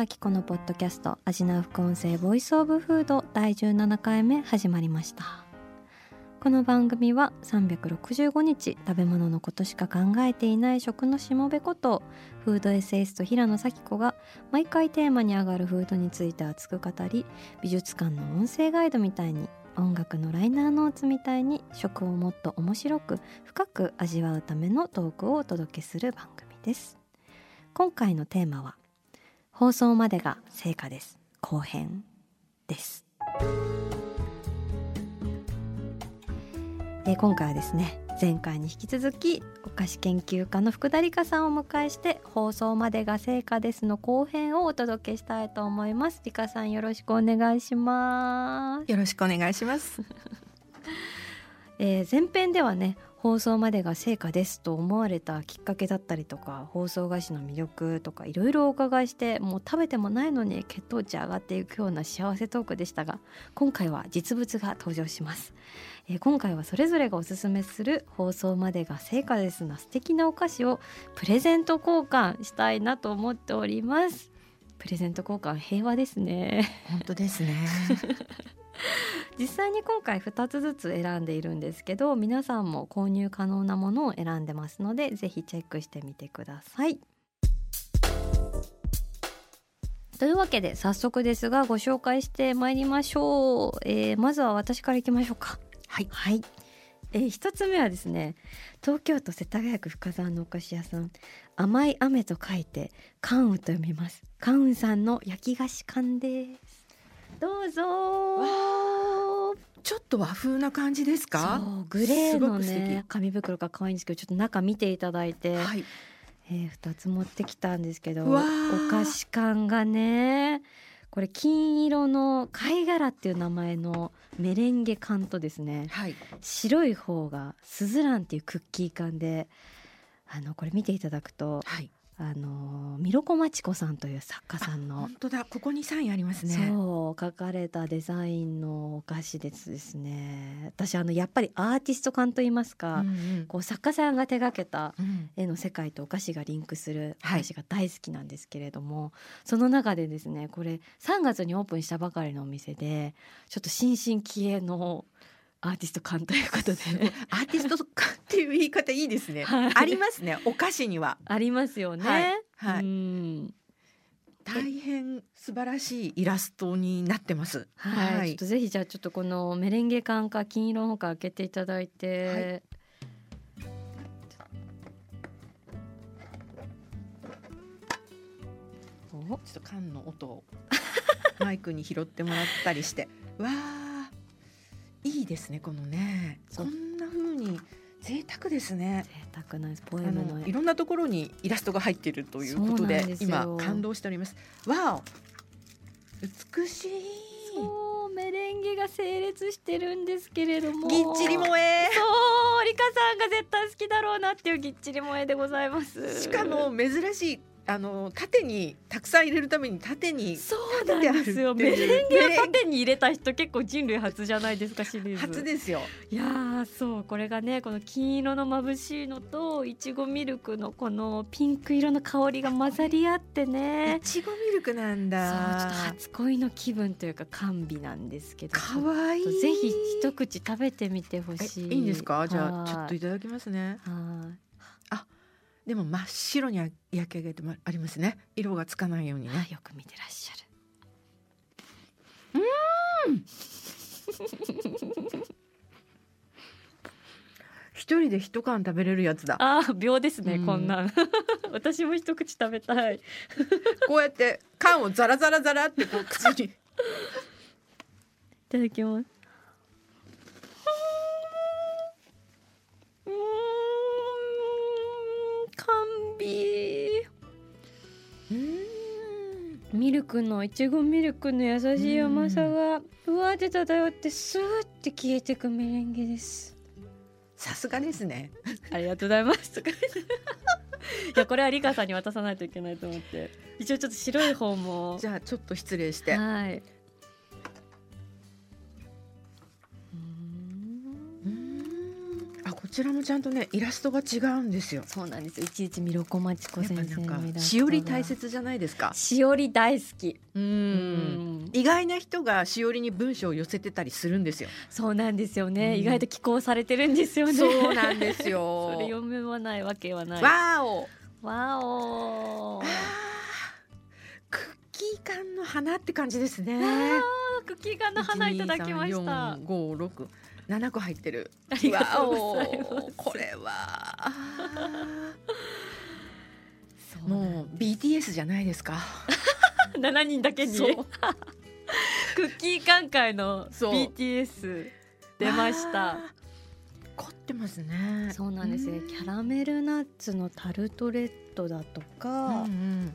咲子のポッドキャスト味な副音声ボイスオブフード第17回目始まりました。この番組は365日食べ物のことしか考えていない食のしもべことフードエッセイスト平野咲子が毎回テーマに上がるフードについて熱く語り美術館の音声ガイドみたいに音楽のライナーノーツみたいに食をもっと面白く深く味わうためのトークをお届けする番組です。今回のテーマは放送までが成果です。後編です。えー今回はですね前回に引き続きお菓子研究家の福田理香さんをお迎えして放送までが成果ですの後編をお届けしたいと思います。理香さんよろしくお願いします、よろしくお願いします。えー前編ではね放送までが成果ですと思われたきっかけだったりとか放送菓子の魅力とかいろいろお伺いしてもう食べてもないのに血糖値上がっていくような幸せトークでしたが今回は実物が登場します、えー今回はそれぞれがおすすめする放送までが成果ですな素敵なお菓子をプレゼント交換したいなと思っております。プレゼント交換平和ですね。本当ですね。実際に今回2つずつ選んでいるんですけど皆さんも購入可能なものを選んでますのでぜひチェックしてみてください。というわけで早速ですがご紹介してまいりましょう、えーまずは私からいきましょうか。はい。はい、えー一つ目はですね東京都世田谷区深沢のお菓子屋さん。甘い雨と書いて関羽と読みます。関羽さんの焼き菓子缶ですどうぞちょっと和風な感じですか？グレーのね紙袋が可愛いんですけどちょっと中見ていただいて、はい。えー、2つ持ってきたんですけどおー菓子缶がねこれ金色の貝殻っていう名前のメレンゲ缶とですねはい。白い方がスズランっていうクッキー缶であのこれ見ていただくとはい。あのミロコマチコさんという作家さんの。本当だ。ここにサインありますね。そう書かれたデザインのお菓子ですですね。私あのやっぱりアーティスト感といいますか、うんうん。こう作家さんが手がけたうん絵の世界とお菓子がリンクするおはい菓子が大好きなんですけれども、その中でですねこれ3月にオープンしたばかりのお店でちょっと新進気鋭のアーティスト感ということで。アーティストかっていう言い方いいですね。はい。ありますね。お菓子には。ありますよね。はい。はい。うん。大変素晴らしいイラストになってます。はい、ちょっとぜひじゃあちょっとこのメレンゲ缶か金色の方か開けていただいて、お。ちょっと缶の音を。マイクに拾ってもらったりして、わあ、いいですねこのね。こんな風に贅沢ですね。贅沢なポエあムののいろんなところにイラストが入っているということで今感動しております。わお、美しい。メレンゲが整列してるんですけれどもぎっちり萌え。そうリカさんが絶対好きだろうなっていうぎっちり萌えでございますしかも珍しいあの縦にたくさん入れるために縦にそうなんですよメレンゲを縦に入れた人結構人類初じゃないですかシリーズ初ですよ。いやーそうこれがねこの金色の眩しいのといちごミルクのこのピンク色の香りが混ざり合ってねいちごミルクなんそうちょっとだ。初恋の気分というか甘美なんですけど可愛いい。ぜひ一口食べてみてほえしいいいんですか？じゃあはいちょっといただきますね。はいでも真っ白に焼き上げてもありますね。色がつかないようにね。よく見てらっしゃる 一人で一缶食べれるやつだ。あー秒ですね、うんこんなん 私も一口食べたい こうやって缶をザラザラザラってこう口に。いただきますクのいちごミルクの優しい甘さがうわーって漂ってスーって消えてくメレンゲです。さすがですね。ありがとうございます。いやこれはリカさんに渡さないといけないと思って。一応ちょっと白い方も。じゃあちょっと失礼して。はい。ちらもちゃんとねイラストが違うんですよそうなんですよ。いちいちミロコマチコ先生のしおり大。切じゃないですか？しおり大好き。ううんん。意外な人がしおりに文章を寄せてたりするんですよそうなんですよね。うん意外と寄稿されてるんですよね。そうなんですよそれ読めはないわけはない。わーおわお。クッキー缶の花って感じですねクッキー缶の花いただきました。五六七個入ってる。ありがとうこれは。もう BTS じゃないですか。七人だけに？クッキー缶界の BTS 出ました。凝ってますね。そうなんですね。キャラメルナッツのタルトレットだとか、うんうん。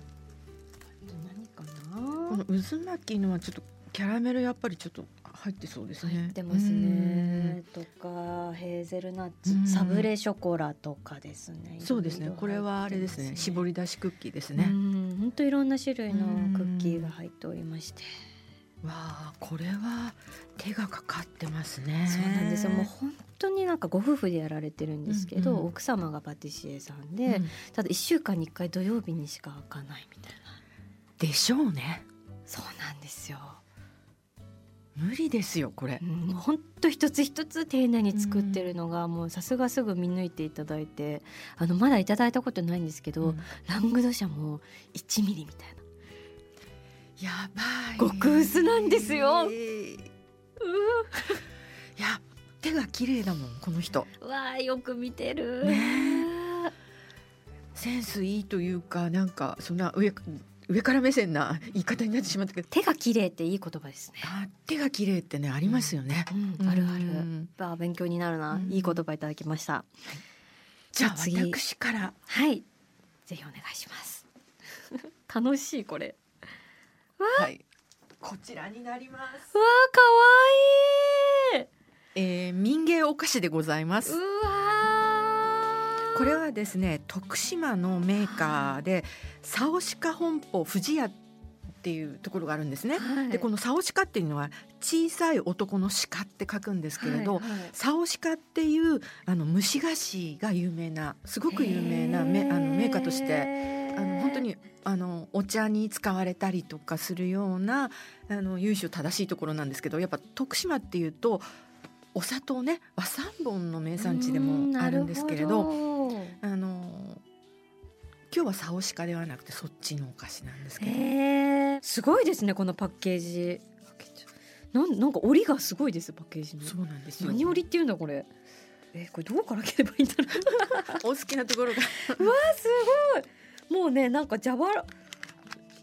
何かこなの渦巻きのはちょっとキャラメルやっぱりちょっと入ってそうですね。入ってますね。とかヘーゼルナッツ、うん。サブレショコラとかですね。そうですね。これはあれですね。絞り出しクッキーですうね、ん。本当いろんな種類のクッキーが入っておりまして、わあこれは手がかかってますね。そうなんですよ。もう本当になんかご夫婦でやられてるんですけど、うん。うん。奥様がパティシエさんで、うん。ただ一週間に一回土曜日にしか開かないみたいな。でしょうね。そうなんですよ。無理ですよこれ。本当一つ一つ丁寧に作ってるのが、もうさすがすぐ見抜いていただいてあのまだいただいたことないんですけど、うん。ラングドシャも1ミリみたいな。やばい。極薄なんですよ。いや手が綺麗だもんこの人。うわーよく見てる、ね。センスいいというかなんかそんな上上から目線な言い方になってしまったけど。手が綺麗っていい言葉ですね、あ手が綺麗ってねありますよね、うん、あるある。うん。勉強になるな、うん。いい言葉いただきました。じゃあ次。私から。はい。ぜひお願いします。楽しいこれ。はい。こちらになります。うわーかわいい。えー、民芸お菓子でございます。うわーこれはですね徳島のメーカーでサオシカ本舗富士屋っていうところがあるんですね。はい。でこのサオシカっていうのは小さい男の鹿って書くんですけれど、はいはい。サオシカっていうあの蒸し菓子が有名なすごく有名なメあのメーカーとしてあの本当にあのお茶に使われたりとかするようなあの由緒正しいところなんですけどやっぱ徳島っていうとお砂糖ね和三盆の名産地でもあるんですけれど今日はサオシカではなくてそっちのお菓子なんですけど、すごいですねこのパッケージ。なんなんか折りがすごいですパッケージの。そうなんですよ。何折りっていうんだこれ。えこれどうから切ればいいんだろう。お好きなところがうわすごい。もうねなんかジャバラ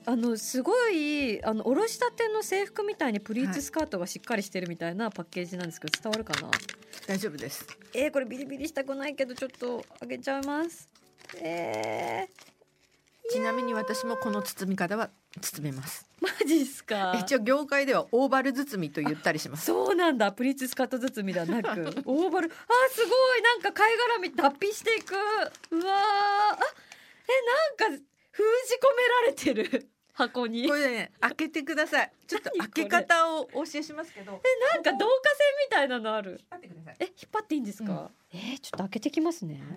あのすごいあのおろしたての制服みたいにプリーツスカートがしっかりしてるみたいなパッケージなんですけど伝わるかな？大丈夫です。えー、これビリビリしたくないけどちょっとあげちゃいますえちなみに私もこの包み方は包めます。ー、マジっすか？一応業界ではオーバル包みと言ったりします。そうなんだ。プリーツスカート包みではなく。オーバル？あーすごい。なんか貝殻み脱皮していく。うわー。あえなんか封じ込められてる。箱に。これね開けてください。ちょっと開け方をお教えしますけど。なんか導火線みたいなのある。待ってください。え引っ張っていいんですか、えー、ちょっと開けてきますね、あ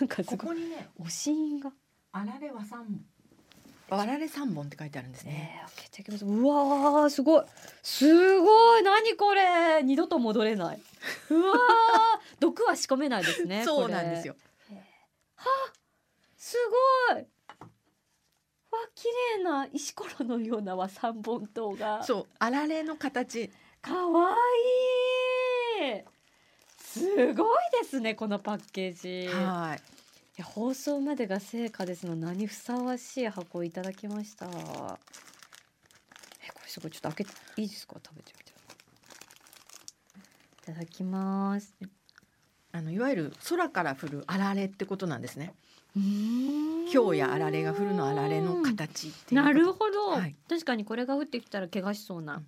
なんかすこごいこにねおしんが。あられは三本。あられ三本って書いてあるんですね。えー、開けてきます。うわーすごい。すごい。何これ。二度と戻れない。うわー。毒は仕込めないですね そうなんですよ。よ。すごい。わ綺麗な石ころのような和三本塔が。そうあられの形。かわいいすごいですねこのパッケージ。いはい。や放送までが成果ですの名にふさわしい箱をいただきました。えこれすごいちょっと開けていいですか？食べてみて。いただきます。あのいわゆる空から降るあられってことなんですね。氷やあられが降るのあられの形なるほど、はい。確かにこれが降ってきたら怪我しそうな、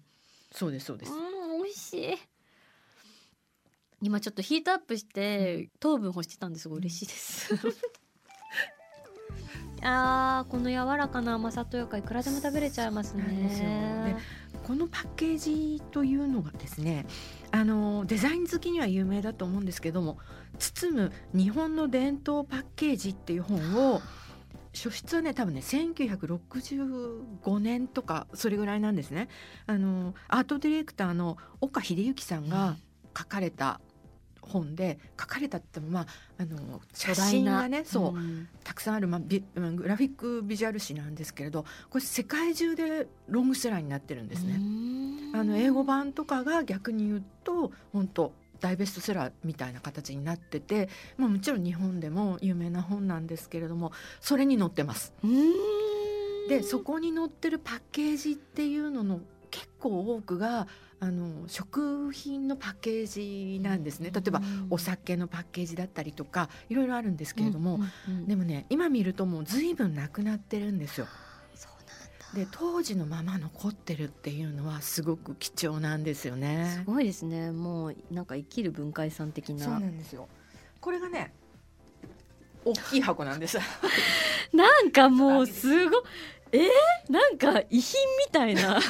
そうですそうです。うん美味しい今ちょっとヒートアップして糖分欲してたんです。ごい嬉しいです。あーこの柔らかな甘さというかいくらでも食べれちゃいますね。このパッケージというのがですねあのデザイン好きには有名だと思うんですけども「包む日本の伝統パッケージ」っていう本を初出はね多分ね1965年とかそれぐらいなんですね。あのアートディレクターの岡秀幸さんが書かれた本で書かれたってもまああの写真がねそう、んたくさんある、まあ、ビうんグラフィックビジュアル誌なんですけれどこれ世界中でロングセラーになってるんですね。あの英語版とかが逆に言うと本当大ベストセラーみたいな形になってて、まあ、もちろん日本でも有名な本なんですけれどもそれに載ってます。うんでそこに載ってるパッケージっていうのの結構多くがあの食品のパッケージなんですね。例えばお酒のパッケージだったりとかいろいろあるんですけれども、でもね今見るともう随分なくなってるんですよ。で当時のまま残ってるっていうのはすごく貴重なんですよすね。ごいですね。もうなんか生きる文化遺産的な。そうなんですよ。これがね大きい箱なんです。なんかもうすごいえー、なんか遺品みたいな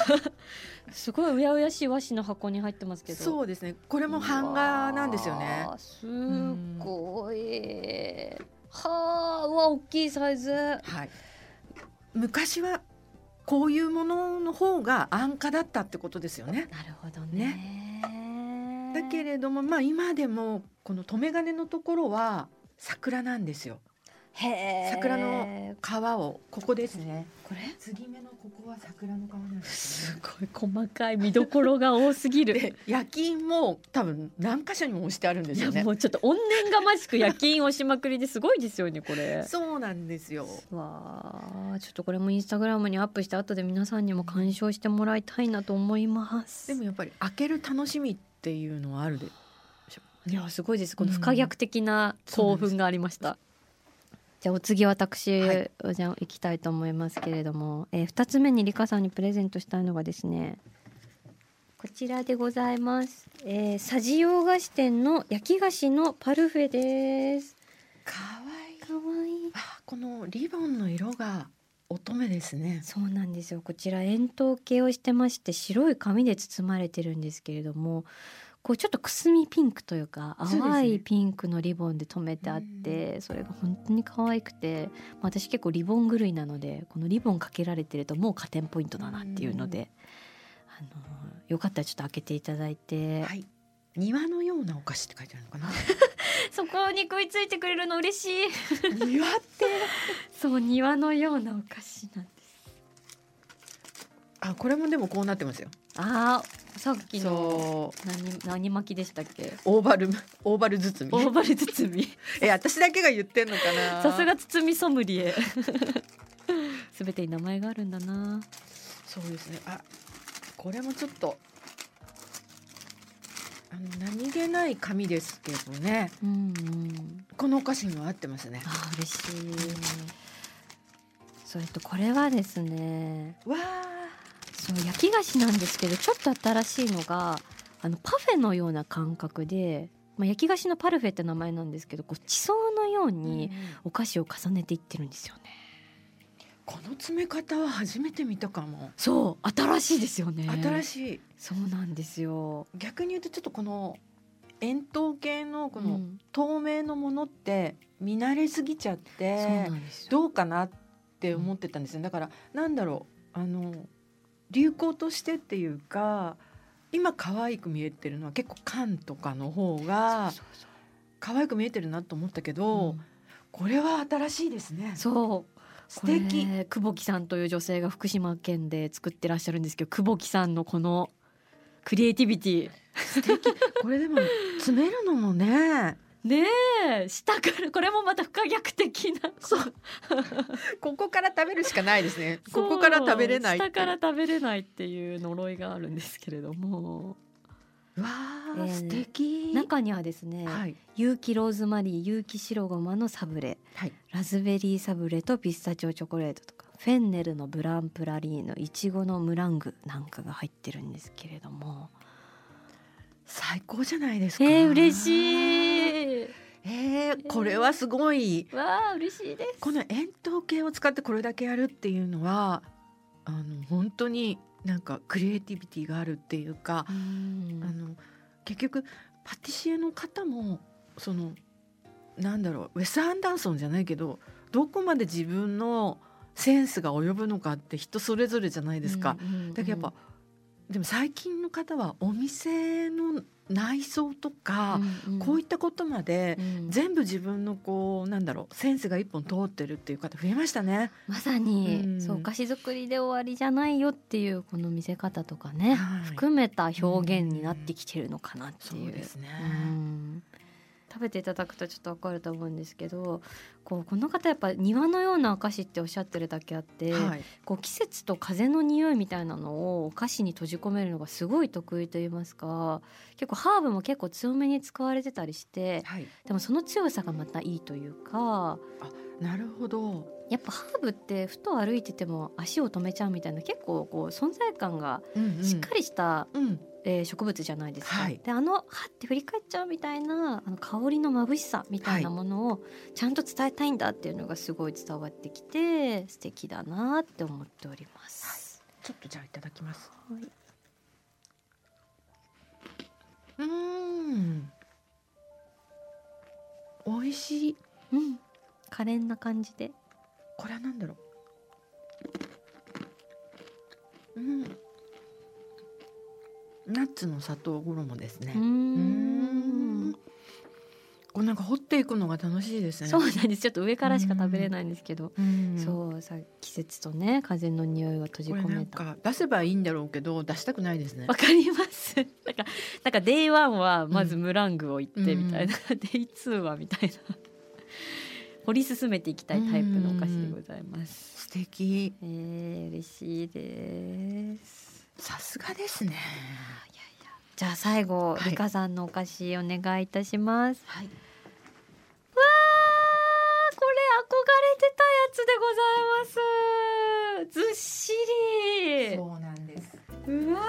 すごいうやうやしい和紙の箱に入ってますけどそうですね。これも版画なんですよねすっごいはあうわ大きいサイズはい。昔はこういうものの方が安価だったってことですよね。なるほどねだけれどもまあ今でもこの留め金のところは桜なんですよ。桜の皮をここですね。これ？継ぎ目のここは桜の皮なんですね。ごい細かい見どころが多すぎるで焼き印も多分何箇所にも押してあるんですよねも。うちょっと怨念がましく夜勤をしまくりですごいですよねこれそうなんですよ。わあちょっとこれもインスタグラムにアップして後で皆さんにも鑑賞してもらいたいなと思いますでもやっぱり開ける楽しみっていうのはあるで。いやすごいですこの不可逆的な興奮がありました、じゃあお次私、はい。じゃあ行きたいと思いますけれども、えー、2つ目にリカさんにプレゼントしたいのがですねこちらでございます、えー、佐治洋菓子店の焼き菓子のパルフェです。かわいい。かわいい。あこのリボンの色が乙女ですね。そうなんですよ。こちら円筒形をしてまして白い紙で包まれてるんですけれどもこうちょっとくすみピンクというか淡いピンクのリボンで留めてあってそれが本当に可愛くてまあ私結構リボン狂いなのでこのリボンかけられてるともう加点ポイントだなっていうのであのよかったらちょっと開けていただいて、はい。庭のようなお菓子って書いてあるのかな？そこに食いついてくれるの嬉しい庭って。そう庭のようなお菓子なんですあこれもでもこうなってますよ。あーさっきの。何何巻きでしたっけ？オーバルオーバル包み。オーバル包み え私だけが言ってんのかな？さすが包みソムリエ すべてに名前があるんだなそうですね。あこれもちょっとあの何気ない紙ですけどね。うんうんこのお菓子には合ってますね。あー嬉しいそれとこれはですねわそう焼き菓子なんですけどちょっと新しいのがあのパフェのような感覚で、まあ、焼き菓子のパルフェって名前なんですけどこう地層のようあ。にお菓子を重ねていってるんですよねこの詰め方は初めて見たかも。そう新しいですよね新いしい。そうなんですよ逆に言うとちょっとこの円筒形のこのうん透明のものって見慣れすぎちゃってどうかなって思ってたんですよだからなんだろうあの流行としてっていうか今可愛く見えてるのは結構缶とかの方が可愛く見えてるなと思ったけど、うん。これは新しいですね。そう。素敵。久保木さんという女性が福島県で作ってらっしゃるんですけど久保木さんのこのクリエイティビティ素敵。これでも詰めるのもねねえ下からこれもまた不可逆的な。そう。ここから食べるしかないですね。ここから食べれない下から食べれないっていう呪いがあるんですけれども。わあ、えー素敵。中にはですね、はい。有機ローズマリー有機白ごまのサブレ。はい。ラズベリーサブレとピスタチオチョコレートとか。フェンネルのブランプラリーノいちごのムラングなんかが入ってるんですけれども。最高じゃないですか。えー、嬉しいえー、これはすごい。わあ嬉しいです。この円筒形を使ってこれだけやるっていうのはあの本当になんかクリエイティビティがあるっていうか、うん。あの結局パティシエの方もそのなんだろうウェス・アンダーソンじゃないけどどこまで自分のセンスが及ぶのかって人それぞれじゃないですか。だけどやっぱ、でも最近の方はお店の内装とか、こういっったことまで全部自分のこうなんだろうセンスが一本通ってるっていう方増えましたね。まさに、うんそうお菓子作りで終わりじゃないよっていうこの見せ方とかね、はい含めた表現になってきてるのかなってそいう。うですね。うん食べていただくとちょっとわかると思うんですけどこうこの方やっぱ庭のようなお菓子っておっしゃってるだけあって、はい、こう季節と風の匂いみたいなのをお菓子に閉じ込めるのがすごい得意と言いますか結構ハーブも結構強めに使われてたりしてはい、でもその強さがまたいいというかなるほど。やっぱハーブってふと歩いてても足を止めちゃうみたいな結構こう存在感がしっかりした、うん、えー植物じゃないですか。はいであのはって振り返っちゃうみたいなあの香りの眩しさみたいなものをちゃんと伝えたいんだっていうのがすごい伝わってきて素敵だなって思っております。ちょっとじゃあいただきます。はいうーん。美味しい。うん、可憐な感じで。これはなんだろう。うん。ナッツの砂糖衣ですね。うーんこれなんか掘っていくのが楽しいですね。そうなんです。ちょっと上からしか食べれないんですけど、うん。そうさ季節とね風の匂いを閉じこれなん込めた。か出せばいいんだろうけど出したくないですねわ。かります。なんかなんか Day1 はまずムラングを言ってみたいな、Day2 はみたいな 掘り進めていきたいタイプのお菓子でございます。素敵。えー、嬉しいです。さすがですね。じゃあ最後、はいリカさんのお菓子お願いいたします。はい。わーこれ憧れてたやつでございます。ずっしり。そうなんです。うわ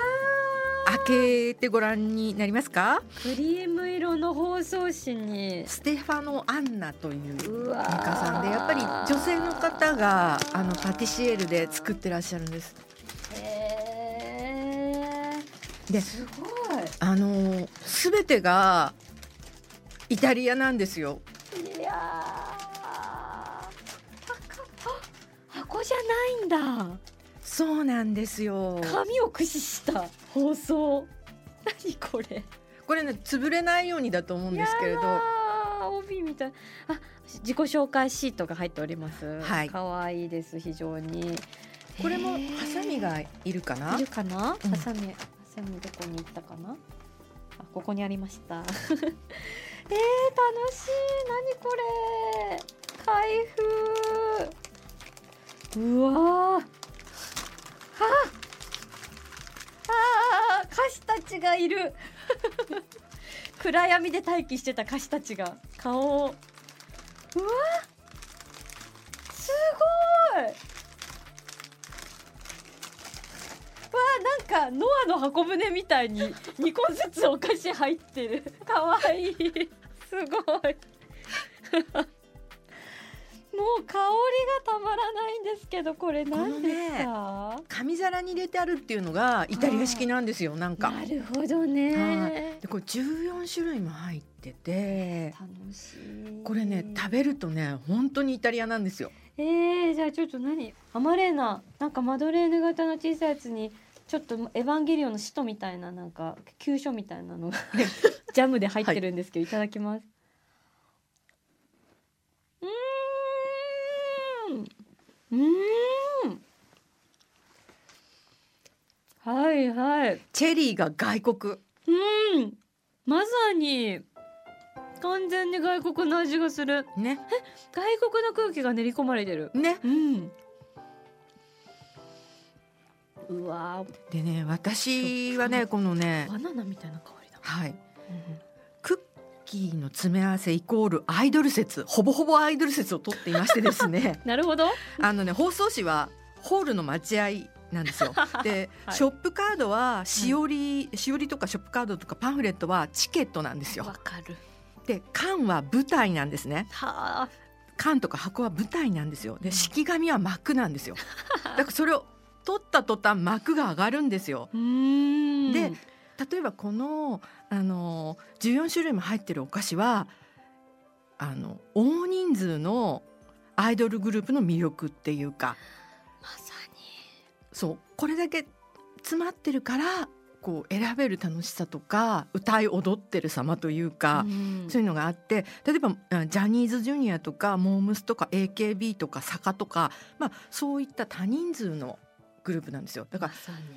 開けてご覧になりますか？ークリーム色の包装紙に。ステファノ・アンナというメーカーさんでやっぱり女性の方があのパティシエールで作ってらっしゃるんです。ですごい。あのすべてがイタリアなんですよ。いやー箱じゃないんだ。そうなんですよ。紙を駆使した包装。何これ。これね潰れないようにだと思うんですけれど。帯みたい。あ、自己紹介シートが入っております。はい可愛いです非常に。これもハサミがいるかな？いるかな？うんハサミ、ハサミどこに行ったかな？あ、ここにありました。えー、楽しい。何これ？開封。うわー。あ、あ、歌手たちがいる。暗闇で待機してた歌手たちが顔を。うわ。すごい。かノアの箱舟みたいに2個ずつお菓子入ってる。かわいい。すごい。もう香りがたまらないんですけどこれ何ですか、紙皿に入れてあるっていうのがイタリア式なんですよ。なんか。なるほどね。でこれ14種類も入ってて。楽しい。これね食べるとね本当にイタリアなんですよ。えー、じゃあちょっと何？アマレーナ。なんかマドレーヌ型の小さいやつにちょっとエヴァンゲリオンの使徒みたいななんか急所みたいなのが ジャムで入ってるんですけど、い、ただきます。うーん。うーん。はいはい。チェリーが外国。うん。まさに完全に外国の味がする。ね。外国の空気が練り込まれてる。ね。うん。うわでね私はねこのねバナナみたいな香りだ。はい、クッキーの詰め合わせイコールアイドル説ほぼほぼアイドル説を取っていましてですね。なるほど。あのね放送紙はホールの待合なんですよ。で、はい。ショップカードはしおり、しおりとかショップカードとかパンフレットはチケットなんですよ。わ。かる。で缶は舞台なんですね。はあ。缶とか箱は舞台なんですよ。で式紙は幕なんですよ。だからそれを取った途端幕が上がるんですよ。で例えばこのあの14種類も入ってるお菓子はあの大人数のアイドルグループの魅力っていうか。まさそう。これだけ詰まってるからこう選べる楽しさとか歌い踊ってる様というか、にうん。そういうのがあって例えばあジャニーズジュニアとかモームスとか AKB とか坂とか、まあ、そういった多人数のグループなんですよ。だから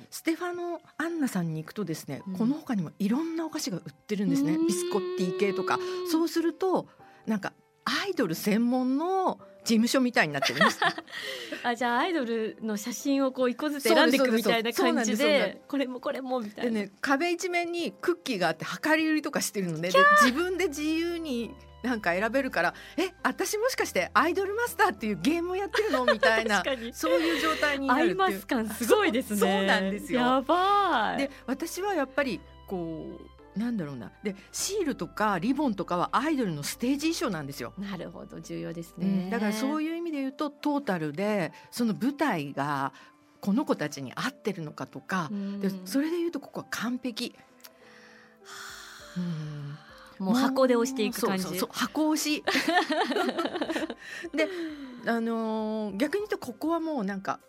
ステファノ・アンナさんに行くとですね、うん。この他にもいろんなお菓子が売ってるんですね。うん。ビスコッティ系とか。そうするとなんかアイドル専門の事務所みたいになってるんです。あじゃあアイドルの写真をこう一個ずつ選んでいくみたいな感じでこれもこれもみたいな、でね壁一面にクッキーがあって量り売りとかしてるのでで自分で自由になんか選べるからえ私もしかしてアイドルマスターっていうゲームをやってるの？みたいな そういう状態になるっていう。マス感すごいですね。そうなんですよ。やばいで私はやっぱりこうなんだろうな。でシールとかリボンとかはアイドルのステージ衣装なんですよ。なるほど重要ですね、うん、だからそういう意味で言うとトータルでその舞台がこの子たちに合ってるのかとか、でそれで言うとここは完璧。うんもう箱で押していく感じ。そうそうそう箱押し。であのー逆に言うとここはもうなんか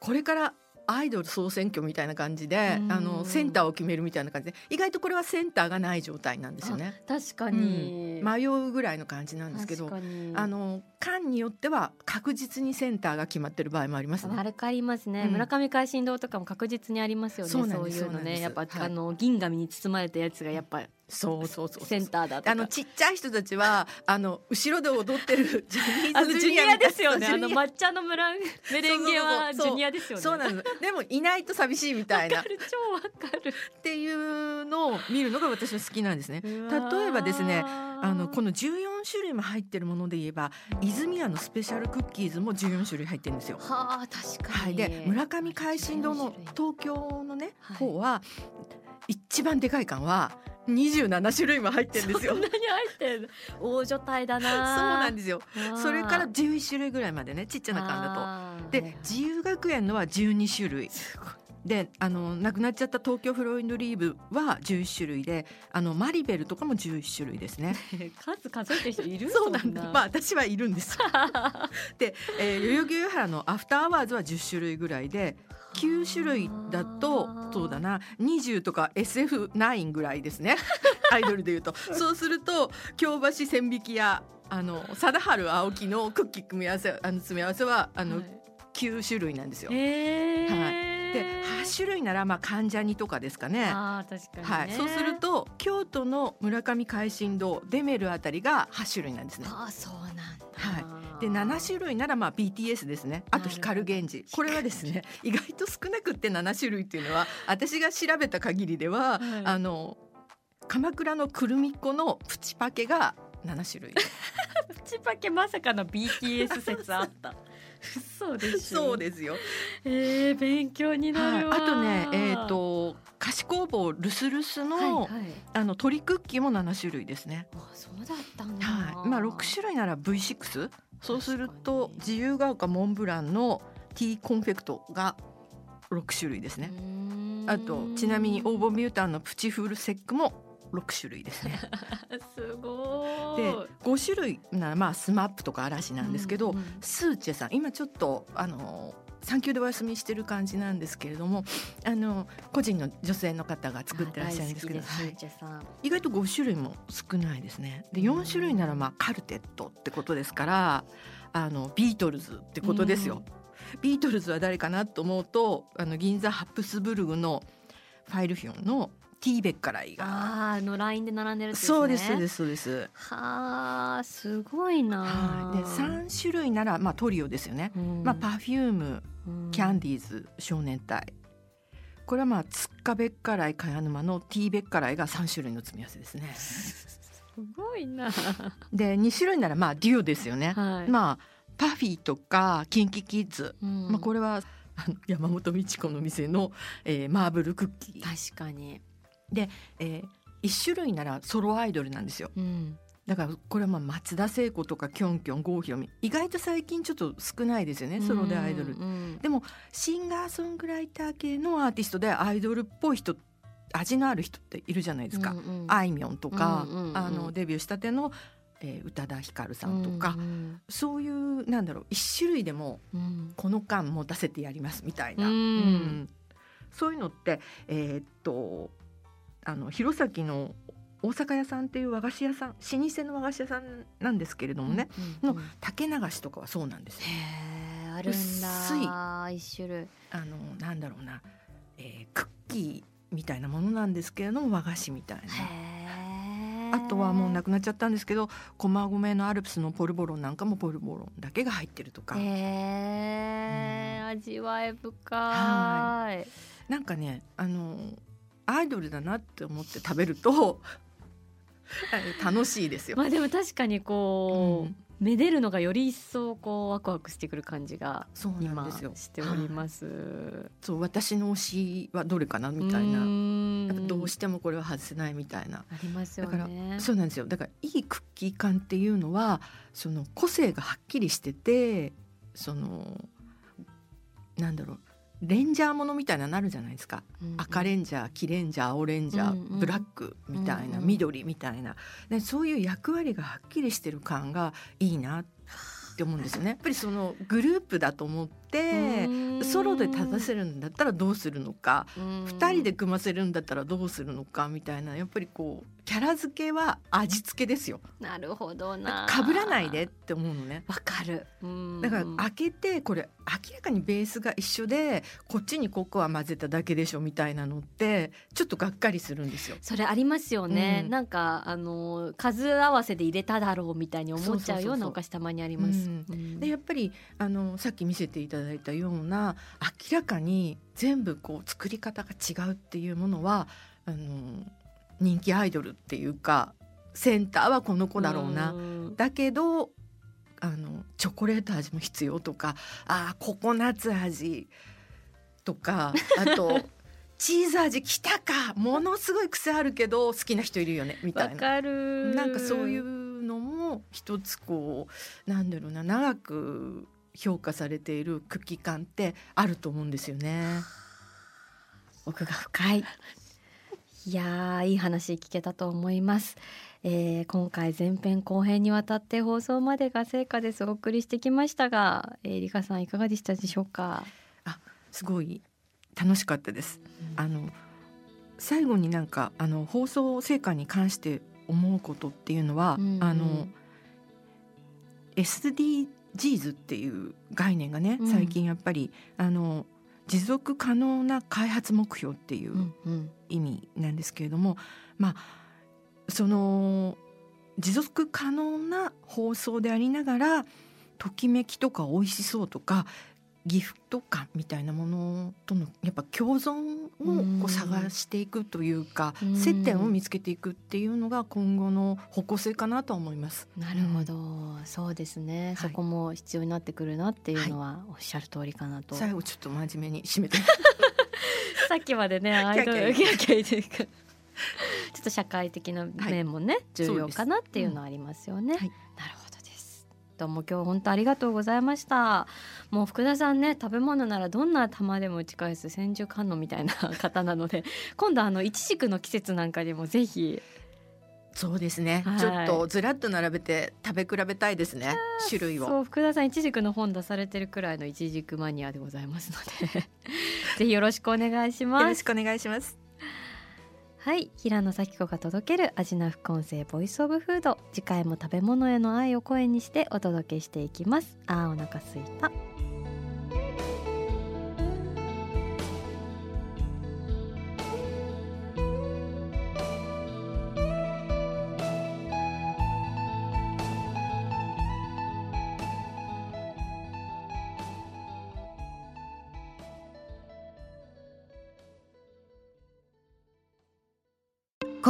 これからアイドル総選挙みたいな感じで、うん。あのセンターを決めるみたいな感じで意外とこれはセンターがない状態なんですよね。確かに、迷うぐらいの感じなんですけどあの間によっては確実にセンターが決まってる場合もありますね。悪くありますね、うん。村上海進堂とかも確実にありますよね。そそういうのね。やっぱ、はいあの銀紙に包まれたやつがやっぱそうそうそうセンターだあのちっちゃい人たちはあの後ろで踊ってる ジャニーズジュニアアですよね。あの抹茶の村メレンゲはジュニアですよね。そうなんでもいないと寂しいみたいなっわかる超わかる。ていうのを見るのが私は好きなんですね。例えばですねあのこの14種類も入ってるもので言えば泉谷のスペシャルクッキーズも14種類入ってるんですよ。はあ確かに。はい、で村上海進堂の東京のね、はい方は一番でかい缶は27種類も入ってるんですよ。そんなに入ってる。大所帯だそうな。なんですよ。それから11種類ぐらいまでねちっちゃな缶だと。だで自由学園のは12種類すごい。であの亡くなっちゃった東京フロインドリーブは11種類であのマリベルとかも11種類ですね。数数えてる人いる？そうなんだ。まああ。私はいるんですよ。で、えー、代々木上原のアフターアワーズは10種類ぐらいで9種類だとそうだな20とか SF9 ぐらいですね アイドルでいうとそうすると京橋千疋屋あの貞治青木のクッキー組み合わせあの詰め合わせはあの、はい9種類なんですよ。へえ。で8種類ならまあ関ジャニとかですかね。ああ確かにね。はい、そうすると京都の村上開新堂デメルあたりが8種類なんですね。ああそうなんだ。はいで7種類ならまあ BTS ですね。あと光源氏。これはですね意外と少なくって7種類っていうのは私が調べた限りでは、はい。あの鎌倉のくるみっこのプチパケが7種類。プチパケまさかの BTS 説あった。嘘でしょ。そうですよ、えー、勉強には、ないるわ、あとねえっ、と菓子工房ルスルスの、はいはい、あの鳥クッキーも7種類ですね。あそうだったんだ、はい。まあ6種類なら V6 そうすると自由が丘モンブランのティーコンフェクトが6種類ですね。あとちなみにオーボンヴュータンのプチフールセックも6種類ですね。すごい。5種類ならまあスマップとか嵐なんですけど、うんうんスーチェさん今ちょっとあの産休でお休みしてる感じなんですけれどもあの個人の女性の方が作ってらっしゃるんですけど、はい。意外と5種類も少ないですね。で4種類ならまあカルテットってことですからあのビートルズってことですよ。ビートルズは誰かなと思うとあの銀座ハプスブルグのファイルフィオンのティーベッカライがあーあのラインで並んでるねそうですそうですそうです。はあすごいなはい、で三種類ならまあトリオですよね。まあパフューム、キャンディーズ少年隊、これはまあツッカベッカライカヤヌマのティーベッカライが3種類の組み合わせですね。すごいな。で2種類ならまあデュオですよね。はい。まあパフィーとかキンキキッズ、うんまあこれは山本道子の店の、えーマーブルクッキー、確かに。えー、1種類ならソロアイドルなんですよ。うん。だからこれはまあ松田聖子とかキョンキョン郷ひろみ意外と最近ちょっと少ないですよねソロでアイドル。うんでもシンガーソングライター系のアーティストでアイドルっぽい人味のある人っているじゃないですか。うんうん。あいみょんとか、うんうんうんあのデビューしたての、えー宇多田ヒカルさんとか、うん。そういうなんだろう一種類でもうん。この間持たせてやりますみたいな、うん。うん。そういうのってえーっとあの弘前の大阪屋さんっていう和菓子屋さん老舗の和菓子屋さんなんですけれどもね、うんうんの竹流しとかはそうなんですよ。へーあるんだ。一種類。あのなんだろうな、えークッキーみたいなものなんですけれども和菓子みたいな。へあとはもうなくなっちゃったんですけど駒込のアルプスのポルボロンなんかもポルボロンだけが入ってるとか、へえ、味わい深い。はなんかねあのアイドルだなって思って食べると 楽しいですよ。まあでも確かにこう、うんめでるのがより一層こうワクワクしてくる感じがそうなん今ですよ。しております。そう私の推しはどれかなみたいな。なやっぱどうしてもこれは外せないみたいな。ありますよだからね。そうなんですよ。だからいいクッキー感っていうのはその個性がはっきりしてて、そのなんだろうレンジャーものみたいなのなるじゃないですか。うんうん赤レンジャー黄レンジャー青レンジャー、うんうんブラックみたいな、うんうん緑みたいなでそういう役割がはっきりしてる感がいいなって思うんですよね。やっぱりそのグループだと思ってソロで立たせるんだったらどうするのか二2人で組ませるんだったらどうするのかみたいなやっぱりこうキャラ付けは味付けですよ。なるほどな。かぶらないでって思うのね。わかる。うんだから開けてこれ明らかにベースが一緒でこっちにココア混ぜただけでしょみたいなのってちょっとがっかりするんですよ。それありますよね、うんなんかあの数合わせで入れただろうみたいに思っちゃうようなお菓子たまにあります。でやっぱりあのさっき見せていただいたような明らかに全部こう作り方が違うっていうものはあの人気アイドルっていうかセンターはこの子だろうな。んだけどあのチョコレート味も必要とかあーココナッツ味とかあと チーズ味きたかものすごい癖あるけど好きな人いるよねみたわいな。なんかそういうのも一つこうなんだろうな長く評価されているクッキー感ってあると思うんですよね。奥が深い。いやーいい話聞けたと思います、えー今回前編後編にわたって放送までが成果ですお送りしてきましたが、えー、リカさんいかがでしたでしょうか、すごい楽しかったです。あの最後になんかあの放送成果に関して思うことっていうのは、うんうんあの SDGs っていう概念がね、うん。最近やっぱりあの持続可能な開発目標っていううんうん。意味なんですけれども、まあその持続可能な放送でありながらときめきとか美味しそうとかギフト感みたいなものとのやっぱ共存うんをこう探していくというか、うん。接点を見つけていくっていうのが今後の方向性かなとは思います。なるほど、そうですね、はい。そこも必要になってくるなっていうのはおっしゃる通りかなと、最後ちょっと真面目に締めて。さっきまでねアイドルキャキャキャ言ってるか。らちょっと社会的な面もね、重要かなっていうのはありますよね、はい。なるほどどうも今日本当ありがとうございました。もう福田さんね食べ物ならどんな玉でも打ち返す千手観音みたいな方なので 今度あのいちじくの季節なんかでもぜひ。そうですね、はい。ちょっとずらっと並べて食べ比べたいですね種類を。そう福田さんいちじくの本出されてるくらいのいちじくマニアでございますので。ぜひよろしくお願いします。よろしくお願いします。はい平野咲子が届ける味な副音声ボイスオブフード次回も食べ物への愛を声にしてお届けしていきます。あーお腹すいた。